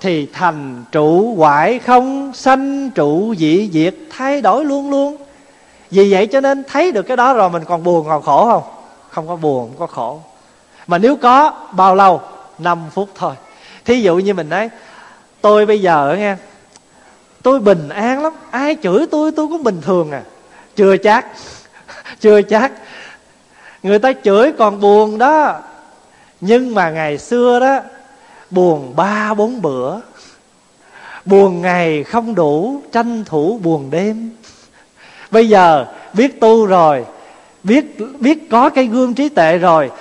[SPEAKER 1] thì thành trụ hoại không, sanh trụ dị diệt, thay đổi luôn luôn. Vì vậy cho nên thấy được cái đó rồi mình còn buồn còn khổ không? Không có buồn, không có khổ. Mà nếu có, bao lâu? 5 phút thôi. Thí dụ như mình nói, tôi bây giờ nghe, tôi bình an lắm. Ai chửi tôi tôi cũng bình thường à. Chưa chắc. <laughs> Chưa chắc. Người ta chửi còn buồn đó. Nhưng mà ngày xưa đó, buồn ba, bốn bữa. Buồn ngày không đủ, tranh thủ buồn đêm. Bây giờ biết tu rồi biết biết có cái gương trí tuệ rồi.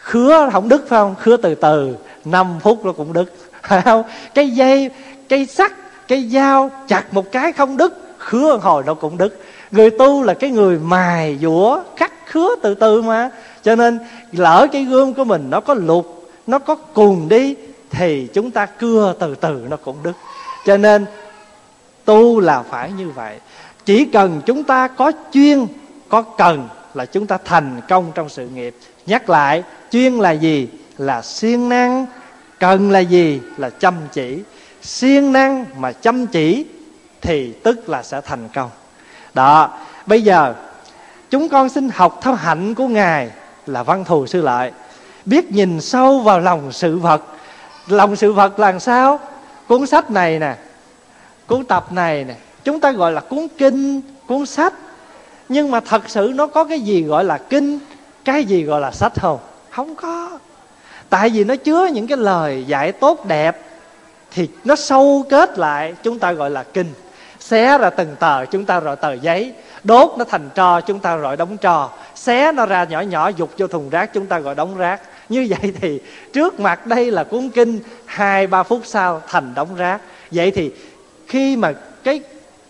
[SPEAKER 1] Khứa không đứt, phải không? Khứa từ từ. 5 phút nó cũng đứt. <laughs> Phải không? Cái dây cây sắt cây dao chặt một cái không đứt, khứa hồi nó cũng đứt. Người tu là cái người mài dũa cắt khứa từ từ mà. Cho nên lỡ cái gương của mình nó có lục nó có cuồng đi, thì chúng ta cưa từ từ nó cũng đứt. Cho nên tu là phải như vậy. Chỉ cần chúng ta có chuyên có cần là chúng ta thành công trong sự nghiệp. Nhắc lại, chuyên là gì? Là siêng năng. Cần là gì? Là chăm chỉ. Siêng năng mà chăm chỉ thì tức là sẽ thành công. Đó, bây giờ, chúng con xin học theo hạnh của ngài là văn thù sư lợi. Biết nhìn sâu vào lòng sự vật. Lòng sự vật là sao? Cuốn sách này nè, cuốn tập này nè, chúng ta gọi là cuốn kinh, cuốn sách
[SPEAKER 2] nhưng mà thật sự nó có cái gì gọi là kinh, cái gì gọi là sách không? Không có. Tại vì nó chứa những cái lời dạy tốt đẹp thì nó sâu kết lại, chúng ta gọi là kinh. Xé ra từng tờ, chúng ta gọi tờ giấy. Đốt nó thành trò chúng ta gọi đóng trò xé nó ra nhỏ nhỏ, dục vô thùng rác, chúng ta gọi đóng rác. Như vậy thì trước mặt đây là cuốn kinh, hai, ba phút sau thành đóng rác. Vậy thì khi mà cái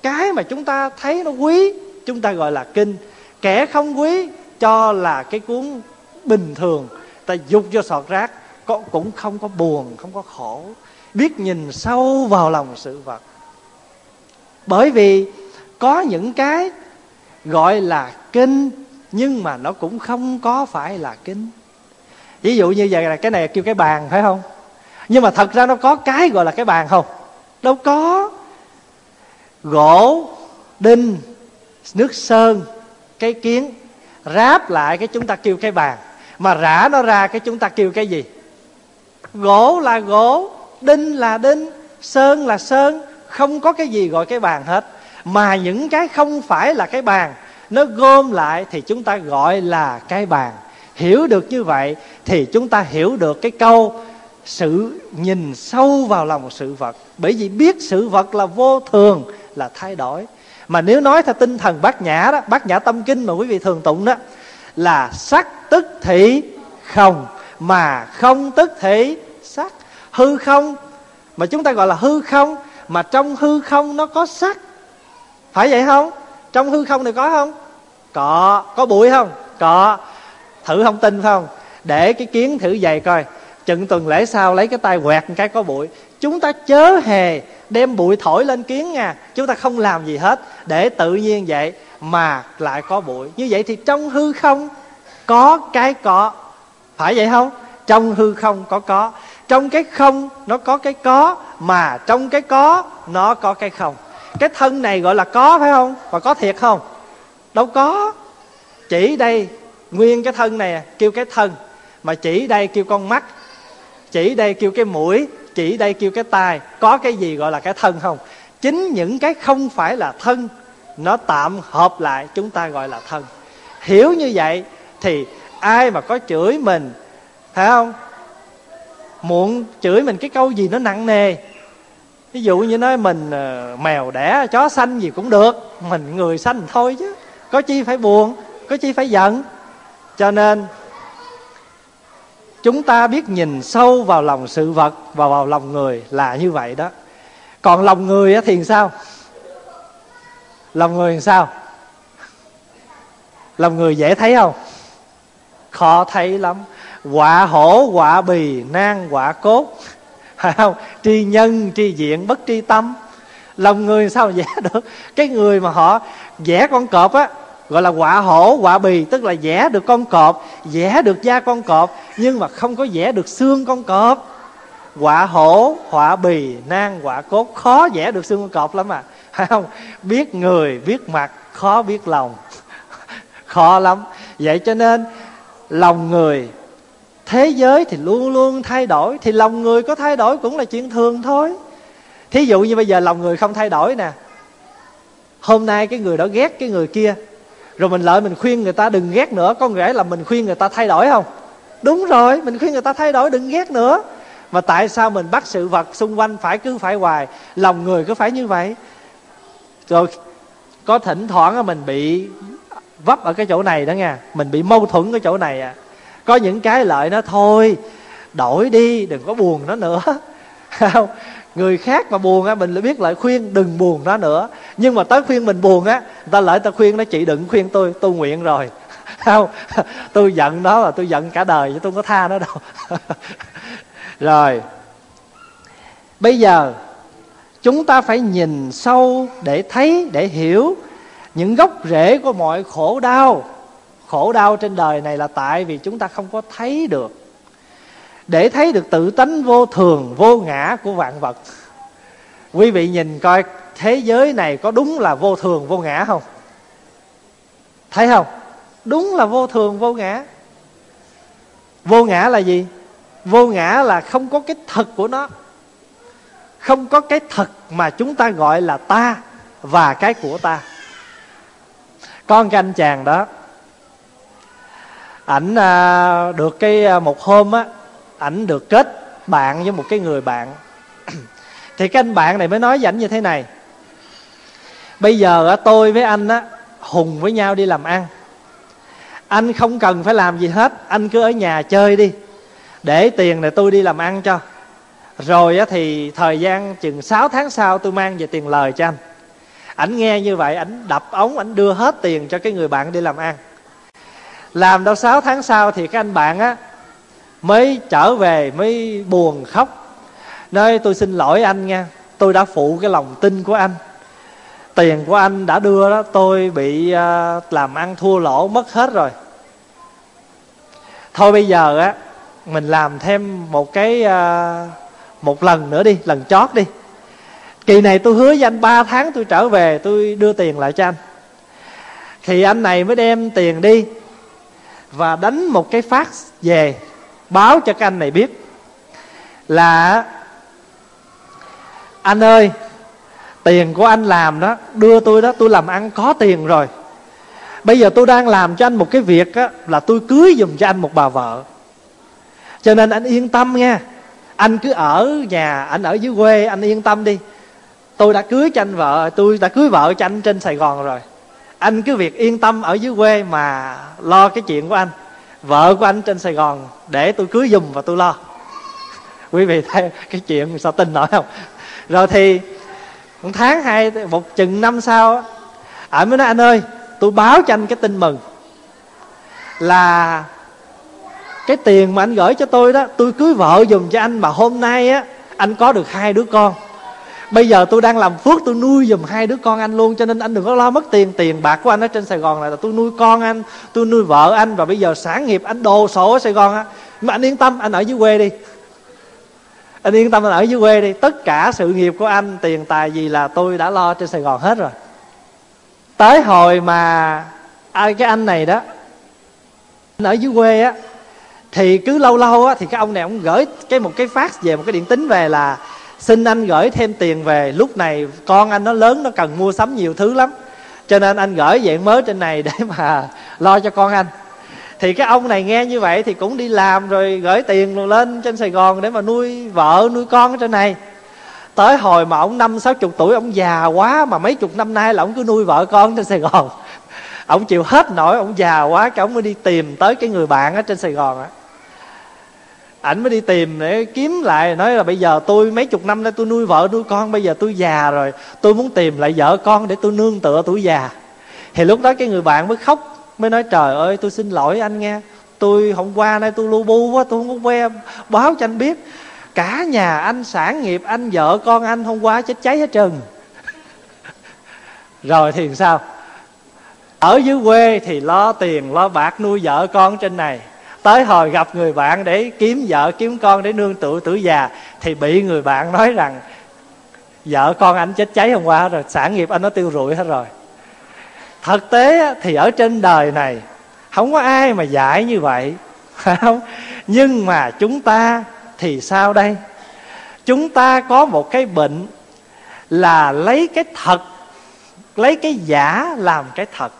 [SPEAKER 2] cái mà chúng ta thấy nó quý chúng ta gọi là kinh. Kẻ không quý cho là cái cuốn bình thường. Ta dục cho sọt rác có, cũng không có buồn không có khổ. Biết nhìn sâu vào lòng sự vật. Bởi vì có những cái gọi là kinh nhưng mà nó cũng không có phải là kinh. Ví dụ như vậy là cái này kêu cái bàn phải không? Nhưng mà thật ra nó có cái gọi là cái bàn không? Đâu có. Gỗ đinh nước sơn, cái kiến, ráp lại cái chúng ta kêu cái bàn. Mà rã nó ra cái chúng ta kêu cái gì? Gỗ là gỗ, đinh là đinh, sơn là sơn, không có cái gì gọi cái bàn hết. Mà những cái không phải là cái bàn, nó gom lại thì chúng ta gọi là cái bàn. Hiểu được như vậy thì chúng ta hiểu được cái câu sự nhìn sâu vào lòng sự vật. Bởi vì biết sự vật là vô thường, là thay đổi mà nếu nói theo tinh thần bát nhã đó, bát nhã tâm kinh mà quý vị thường tụng đó, là sắc tức thị không, mà không tức thị sắc. Hư không, mà chúng ta gọi là hư không, mà trong hư không nó có sắc. Phải vậy không? Trong hư không này có không? Có. Có bụi không? Có. Thử không tin phải không? Để cái kiến thử dày coi. Chừng tuần lễ sau lấy cái tay quẹt một cái có bụi. Chúng ta chớ hề đem bụi thổi lên kiến nha chúng ta không làm gì hết. Để tự nhiên vậy mà lại có bụi. Như vậy thì trong hư không có cái có phải vậy không? Trong hư không có có trong cái không nó có cái có, mà trong cái có nó có cái không. Cái thân này gọi là có, phải không? Và có thiệt không? Đâu có. Chỉ đây, nguyên cái thân này à, kêu cái thân. Mà chỉ đây kêu con mắt. Chỉ đây kêu cái mũi chỉ đây kêu cái tai, có cái gì gọi là cái thân không? Chính những cái không phải là thân, nó tạm hợp lại, chúng ta gọi là thân. Hiểu như vậy thì ai mà có chửi mình, phải không? Muộn chửi mình cái câu gì nó nặng nề. Ví dụ như nói mình ờ, mèo đẻ, chó xanh gì cũng được, mình người xanh thôi chứ. Có chi phải buồn, có chi phải giận. Cho nên chúng ta biết nhìn sâu vào lòng sự vật và vào lòng người là như vậy đó. Còn lòng người thì sao? Lòng người thì sao? Lòng người dễ thấy không? Khó thấy lắm. Quả hổ, quả bì nan quả cốt. Phải không? Tri nhân, tri diện, bất tri tâm. Lòng người sao vẽ được? Cái người mà họ vẽ con cọp á gọi là quả hổ, quả bì, tức là vẽ được con cọp, vẽ được da con cọp, nhưng mà không có vẽ được xương con cọp. Quả hổ họa bì nan quả cốt, khó vẽ được xương con cọp lắm à. <laughs> Phải không? Biết người, biết mặt, khó biết lòng. <laughs> Khó lắm. Vậy cho nên, lòng người, thế giới thì luôn luôn thay đổi, thì lòng người có thay đổi cũng là chuyện thường thôi. Thí dụ như bây giờ lòng người không thay đổi nè. Hôm nay cái người đó ghét cái người kia rồi mình lợi mình khuyên người ta đừng ghét nữa. Có nghĩa là mình khuyên người ta thay đổi không? Đúng rồi, mình khuyên người ta thay đổi, đừng ghét nữa. Mà tại sao mình bắt sự vật xung quanh phải cứ phải hoài, lòng người cứ phải như vậy? Rồi có thỉnh thoảng mình bị vấp ở cái chỗ này đó nha mình bị mâu thuẫn cái chỗ này à. Có những cái lợi nó thôi, đổi đi, đừng có buồn nó nữa. <laughs> Không? Người khác mà buồn á, mình lại biết lại khuyên, đừng buồn nó nữa. Nhưng mà tới khuyên mình buồn á, người ta lại ta khuyên nó, chị đừng khuyên tôi tôi nguyện rồi. <laughs> Không? <laughs> Tôi giận nó là tôi giận cả đời, chứ tôi không có tha nó đâu. <laughs> Rồi. Bây giờ, chúng ta phải nhìn sâu để thấy, để hiểu những gốc rễ của mọi khổ đau. Khổ đau trên đời này là tại vì chúng ta không có thấy được để thấy được tự tánh vô thường vô ngã của vạn vật. Quý vị nhìn coi thế giới này có đúng là vô thường vô ngã không? Thấy không? Đúng là vô thường vô ngã. Vô ngã là gì? Vô ngã là không có cái thật của nó. Không có cái thật mà chúng ta gọi là ta và cái của ta. Con cái anh chàng đó ảnh à, được cái à, một hôm á ảnh được kết bạn với một cái người bạn. Thì cái anh bạn này mới nói với ảnh như thế này. Bây giờ tôi với anh á, hùng với nhau đi làm ăn. Anh không cần phải làm gì hết, anh cứ ở nhà chơi đi. Để tiền này tôi đi làm ăn cho. Rồi á, thì thời gian chừng 6 tháng sau tôi mang về tiền lời cho anh. Ảnh nghe như vậy, ảnh đập ống, ảnh đưa hết tiền cho cái người bạn đi làm ăn. Làm đâu 6 tháng sau thì cái anh bạn á mới trở về, mới buồn khóc. Nói tôi xin lỗi anh nha, tôi đã phụ cái lòng tin của anh. Tiền của anh đã đưa đó, tôi bị à, làm ăn thua lỗ, mất hết rồi. Thôi bây giờ á, mình làm thêm một cái à, một lần nữa đi, lần chót đi. Kỳ này tôi hứa với anh 3 tháng tôi trở về, tôi đưa tiền lại cho anh. Thì anh này mới đem tiền đi và đánh một cái phát về báo cho cái anh này biết là anh ơi tiền của anh làm đó đưa tôi đó tôi làm ăn có tiền rồi. Bây giờ tôi đang làm cho anh một cái việc á, là tôi cưới dùm cho anh một bà vợ. Cho nên anh yên tâm nha. Anh cứ ở nhà anh ở dưới quê anh yên tâm đi. Tôi đã cưới cho anh vợ tôi đã cưới vợ cho anh trên sài gòn rồi. Anh cứ việc yên tâm ở dưới quê mà lo cái chuyện của anh vợ của anh trên sài gòn, để tôi cưới dùm và tôi lo. Quý vị thấy cái chuyện sao tin nổi không? Rồi thì, một tháng hai, một chừng năm sau ảnh mới nói, anh ơi, tôi báo cho anh cái tin mừng là cái tiền mà anh gửi cho tôi đó, tôi cưới vợ dùm cho anh mà hôm nay á, anh có được hai đứa con bây giờ tôi đang làm phước, tôi nuôi dùm hai đứa con anh luôn, cho nên anh đừng có lo mất tiền. Tiền bạc của anh ở trên sài gòn này là tôi nuôi con anh, tôi nuôi vợ anh, và bây giờ sản nghiệp anh đồ sổ ở sài gòn á. Mà anh yên tâm, anh ở dưới quê đi. Anh yên tâm, anh ở dưới quê đi. Tất cả sự nghiệp của anh, tiền tài gì là tôi đã lo trên sài gòn hết rồi. Tới hồi mà ai, cái anh này đó, anh ở dưới quê á, thì cứ lâu lâu á, thì cái ông này ông gửi cái một cái phát về, một cái điện tính về là xin anh gửi thêm tiền về. Lúc này con anh nó lớn, nó cần mua sắm nhiều thứ lắm. Cho nên anh gửi dạng mới trên này để mà <laughs> lo cho con anh. Thì cái ông này nghe như vậy thì cũng đi làm rồi gửi tiền lên trên sài gòn để mà nuôi vợ, nuôi con ở trên này. Tới hồi mà ông năm, sáu chục tuổi, ông già quá mà mấy chục năm nay là ông cứ nuôi vợ con trên sài gòn. <laughs> Ông chịu hết nổi, ông già quá cái ông mới đi tìm tới cái người bạn ở trên sài gòn á ảnh mới đi tìm để kiếm lại, nói là bây giờ tôi mấy chục năm nay tôi nuôi vợ nuôi con, bây giờ tôi già rồi. Tôi muốn tìm lại vợ con để tôi nương tựa tuổi già. Thì lúc đó cái người bạn mới khóc, mới nói, trời ơi, tôi xin lỗi anh nghe. Tôi hôm qua nay tôi lu bu quá, tôi không có que báo cho anh biết, cả nhà anh, sản nghiệp anh, vợ con anh hôm qua chết cháy hết trơn. <laughs> Rồi thì sao? Ở dưới quê thì lo tiền, lo bạc nuôi vợ con trên này tới hồi gặp người bạn để kiếm vợ, kiếm con để nương tựa tuổi già, thì bị người bạn nói rằng, vợ con anh chết cháy hôm qua rồi, sản nghiệp anh nó tiêu rụi hết rồi. Thực tế thì ở trên đời này, không có ai mà dạy như vậy. <laughs> Không. Nhưng mà chúng ta thì sao đây? Chúng ta có một cái bệnh là lấy cái thật, lấy cái giả làm cái thật,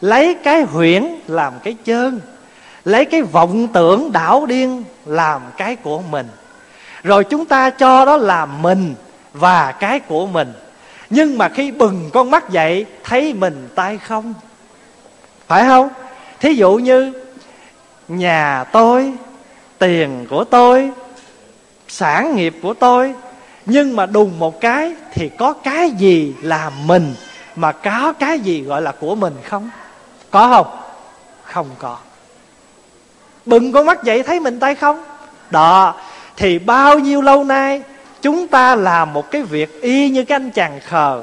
[SPEAKER 2] lấy cái huyễn làm cái chơn lấy cái vọng tưởng đảo điên làm cái của mình. Rồi chúng ta cho đó là mình và cái của mình. Nhưng mà khi bừng con mắt dậy, thấy mình tay không? Phải không? Thí dụ như, nhà tôi, tiền của tôi, sản nghiệp của tôi, nhưng mà đùng một cái thì có cái gì là mình, mà có cái gì gọi là của mình không? Có không? Không có bừng con mắt dậy thấy mình tay không? Đó, thì bao nhiêu lâu nay chúng ta làm một cái việc y như cái anh chàng khờ.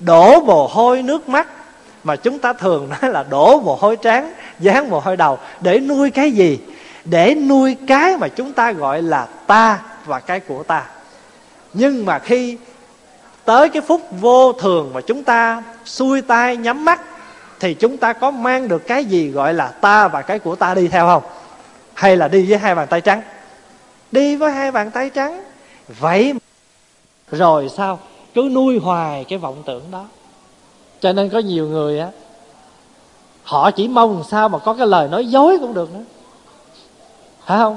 [SPEAKER 2] Đổ mồ hôi nước mắt, mà chúng ta thường <laughs> nói là đổ mồ hôi trán, dán mồ hôi đầu để nuôi cái gì? Để nuôi cái mà chúng ta gọi là ta và cái của ta. Nhưng mà khi tới cái phút vô thường mà chúng ta xuôi tay nhắm mắt thì chúng ta có mang được cái gì gọi là ta và cái của ta đi theo không? Hay là đi với hai bàn tay trắng? Đi với hai bàn tay trắng vậy rồi sao? Cứ nuôi hoài cái vọng tưởng đó. Cho nên có nhiều người á, họ chỉ mong sao mà có cái lời nói dối cũng được nữa. Phải không?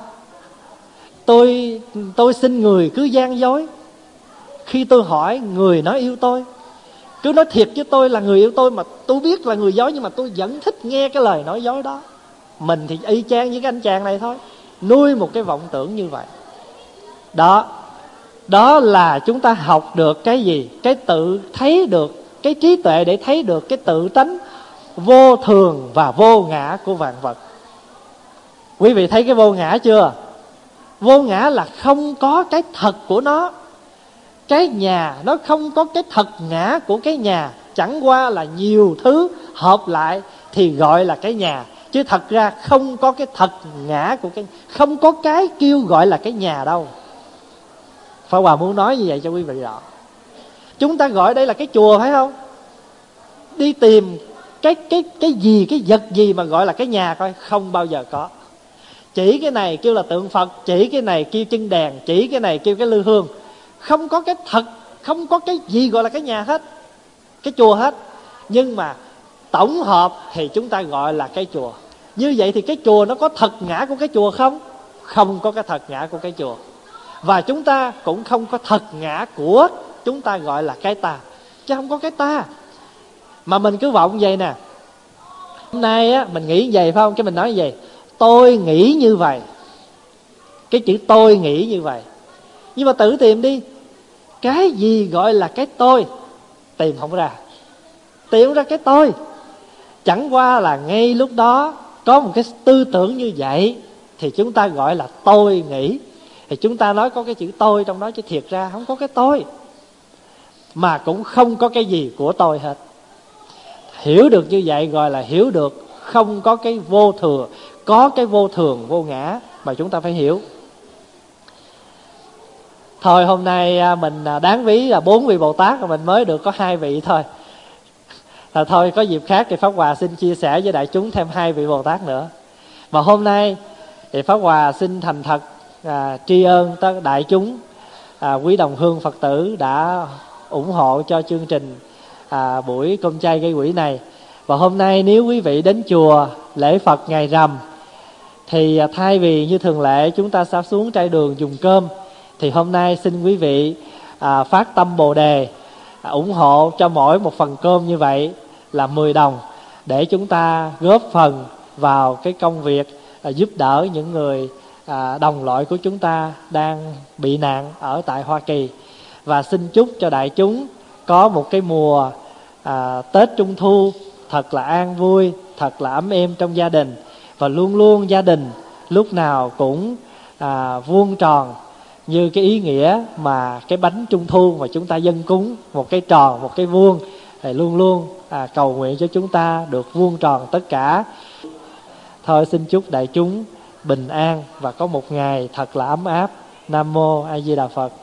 [SPEAKER 2] Tôi tôi xin người cứ gian dối. Khi tôi hỏi người nói yêu tôi cứ nói thiệt với tôi là người yêu tôi mà tôi biết là người dối nhưng mà tôi vẫn thích nghe cái lời nói dối đó. Mình thì y chang với cái anh chàng này thôi. Nuôi một cái vọng tưởng như vậy. Đó. Đó là chúng ta học được cái gì? Cái tự thấy được, cái trí tuệ để thấy được cái tự tánh vô thường và vô ngã của vạn vật. Quý vị thấy cái vô ngã chưa? Vô ngã là không có cái thật của nó cái nhà nó không có cái thật ngã của cái nhà, chẳng qua là nhiều thứ hợp lại thì gọi là cái nhà. Chứ thật ra không có cái thật ngã của cái, không có cái kêu gọi là cái nhà đâu. Pháp Hòa muốn nói như vậy cho quý vị rõ. Chúng ta gọi đây là cái chùa phải không? Đi tìm cái cái cái gì, cái vật gì mà gọi là cái nhà coi, không bao giờ có. Chỉ cái này kêu là tượng phật, chỉ cái này kêu chân đèn, chỉ cái này kêu cái lư hương không có cái thật, không có cái gì gọi là cái nhà hết, cái chùa hết. Nhưng mà tổng hợp thì chúng ta gọi là cái chùa. Như vậy thì cái chùa nó có thật ngã của cái chùa không? Không có cái thật ngã của cái chùa. Và chúng ta cũng không có thật ngã của chúng ta gọi là cái ta. Chứ không có cái ta. Mà mình cứ vọng vậy nè. Hôm nay á, mình nghĩ vậy phải không? Cái mình nói vậy. Tôi nghĩ như vậy. Cái chữ tôi nghĩ như vậy. Nhưng mà tự tìm đi cái gì gọi là cái tôi? Tìm không ra. Tìm ra cái tôi. Chẳng qua là ngay lúc đó có một cái tư tưởng như vậy, thì chúng ta gọi là tôi nghĩ. Thì chúng ta nói có cái chữ tôi trong đó chứ thiệt ra không có cái tôi. Mà cũng không có cái gì của tôi hết. Hiểu được như vậy gọi là hiểu được không có cái vô thừa, có cái vô thường, vô ngã mà chúng ta phải hiểu thôi hôm nay à, mình à, đáng ví là bốn vị bồ tát mà mình mới được có hai vị thôi. Là thôi có dịp khác thì pháp hòa xin chia sẻ với đại chúng thêm hai vị bồ tát nữa. Mà hôm nay thì pháp hòa xin thành thật à, tri ân tất đại chúng à, quý đồng hương phật tử đã ủng hộ cho chương trình à, buổi công chay gây quỹ này. Và hôm nay nếu quý vị đến chùa lễ phật ngày rằm thì à, thay vì như thường lệ chúng ta sẽ xuống trai đường dùng cơm thì hôm nay xin quý vị à, phát tâm bồ đề à, ủng hộ cho mỗi một phần cơm như vậy là 10 đồng để chúng ta góp phần vào cái công việc à, giúp đỡ những người à, đồng loại của chúng ta đang bị nạn ở tại Hoa Kỳ. Và xin chúc cho đại chúng có một cái mùa à, Tết Trung Thu thật là an vui, thật là ấm êm trong gia đình. Và luôn luôn gia đình lúc nào cũng à, vuông tròn như cái ý nghĩa mà cái bánh trung thu mà chúng ta dân cúng một cái tròn một cái vuông thì luôn luôn à, cầu nguyện cho chúng ta được vuông tròn tất cả. Thôi xin chúc đại chúng bình an và có một ngày thật là ấm áp. Nam mô a di đà phật.